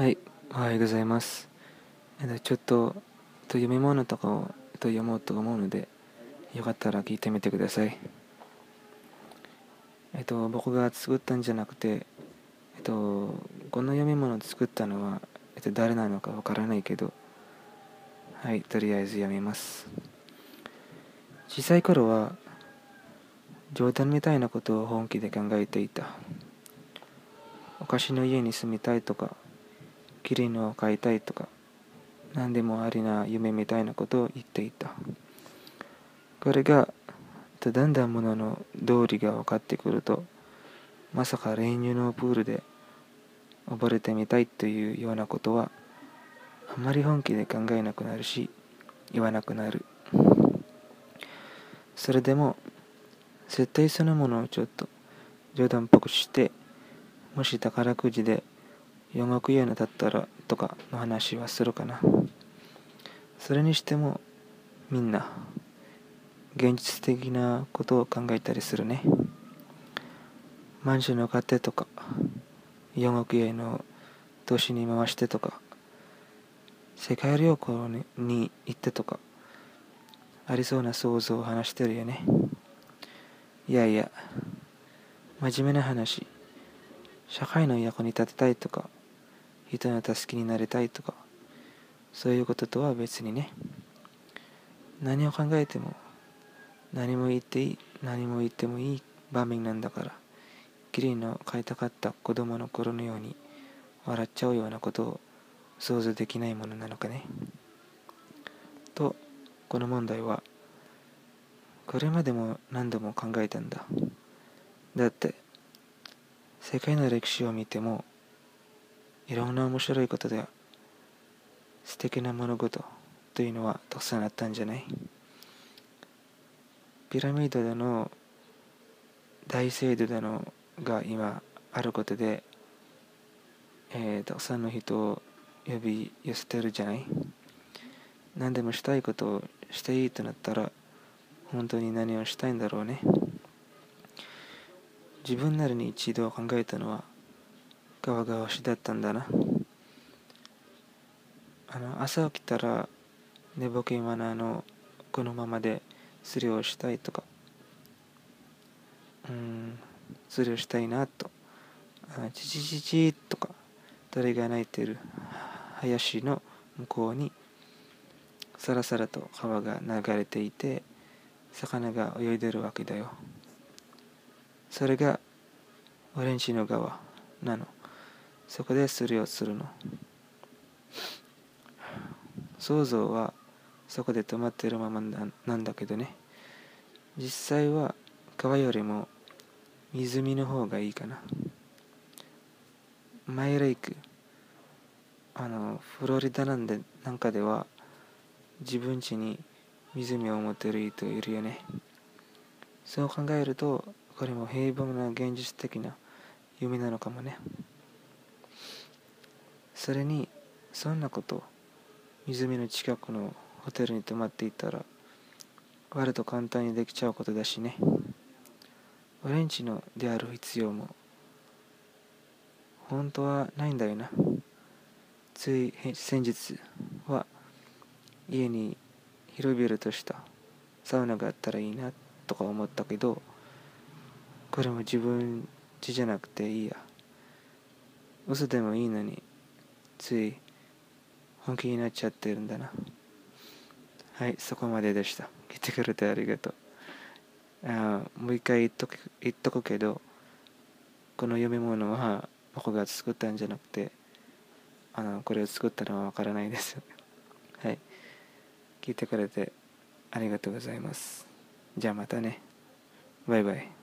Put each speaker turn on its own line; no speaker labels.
はい、おはようございます。えっとちょっとと読み物とかをと読もうと思うので、よかったら聞いてみてください。えっと、僕が作ったんじゃなくて、えっと、この読み物を作ったのは、えっと、誰なのかわからないけど、はい、とりあえず読みます。小さい頃は、冗談みたいなことを本気で考えていた。お菓子の家に住みたいとか、キリンを飼いたいとか、何でもありな夢みたいなことを言っていた。これが、だんだんものの道理が分かってくると、まさか練乳のプールで溺れてみたいというようなことは、あまり本気で考えなくなるし、言わなくなる。それでも、絶対そのものをちょっと冗談っぽくして、もし宝くじで4億円だったらとかの話はするかな。それにしてもみんな現実的なことを考えたりするね。マンションを買ってとか4億円の投資に回してとか世界旅行にに行ってとかありそうな想像を話してるよね。いやいや真面目な話社会の役に立てたいとか人の助けになりたいとかそういうこととは別にね何を考えても何も言っていい何も言ってもいい場面なんだからキリンの飼いたかった子供の頃のように笑っちゃうようなことを想像できないものなのかね。とこの問題はこれまでも何度も考えたんだ。だって世界の歴史を見てもいろんな面白いことで素敵な物事というのはたくさんあったんじゃない？ピラミッドでの大聖堂でのが今あることで、えー、たくさんの人を呼び寄せてるじゃない？何でもしたいことをしていいとなったら本当に何をしたいんだろうね？自分なりに一度考えたのは川がわしだったんだな。あの朝起きたら寝ぼけまなのこのままで釣りをしたいとか。うん釣りをしたいなと。あチチチチとか鳥が鳴いてる林の向こうにさらさらと川が流れていて魚が泳いでるわけだよ。それがオレンジの川なの。そこで釣りをするの。想像はそこで止まってるままなんだけどね。実際は川よりも湖の方がいいかな。マイレイクあのフロリダなんでなんかでは自分家に湖を持ってる人いるよね。そう考えるとこれも平凡な現実的な夢なのかもね。それにそんなこと湖の近くのホテルに泊まっていたら割と簡単にできちゃうことだしね。オレンジのである必要も本当はないんだよな。つい先日は家に広々としたサウナがあったらいいなとか思ったけどこれも自分家じゃなくていいや。嘘でもいいのについ本気になっちゃってるんだな。はいそこまででした。来てくれてありがとう。あもう一回言っとく言っとくけどこの読み物は僕が作ったんじゃなくてあのこれを作ったのはわからないですはい。聞いてくれてありがとうございます。じゃあまたね。バイバイ。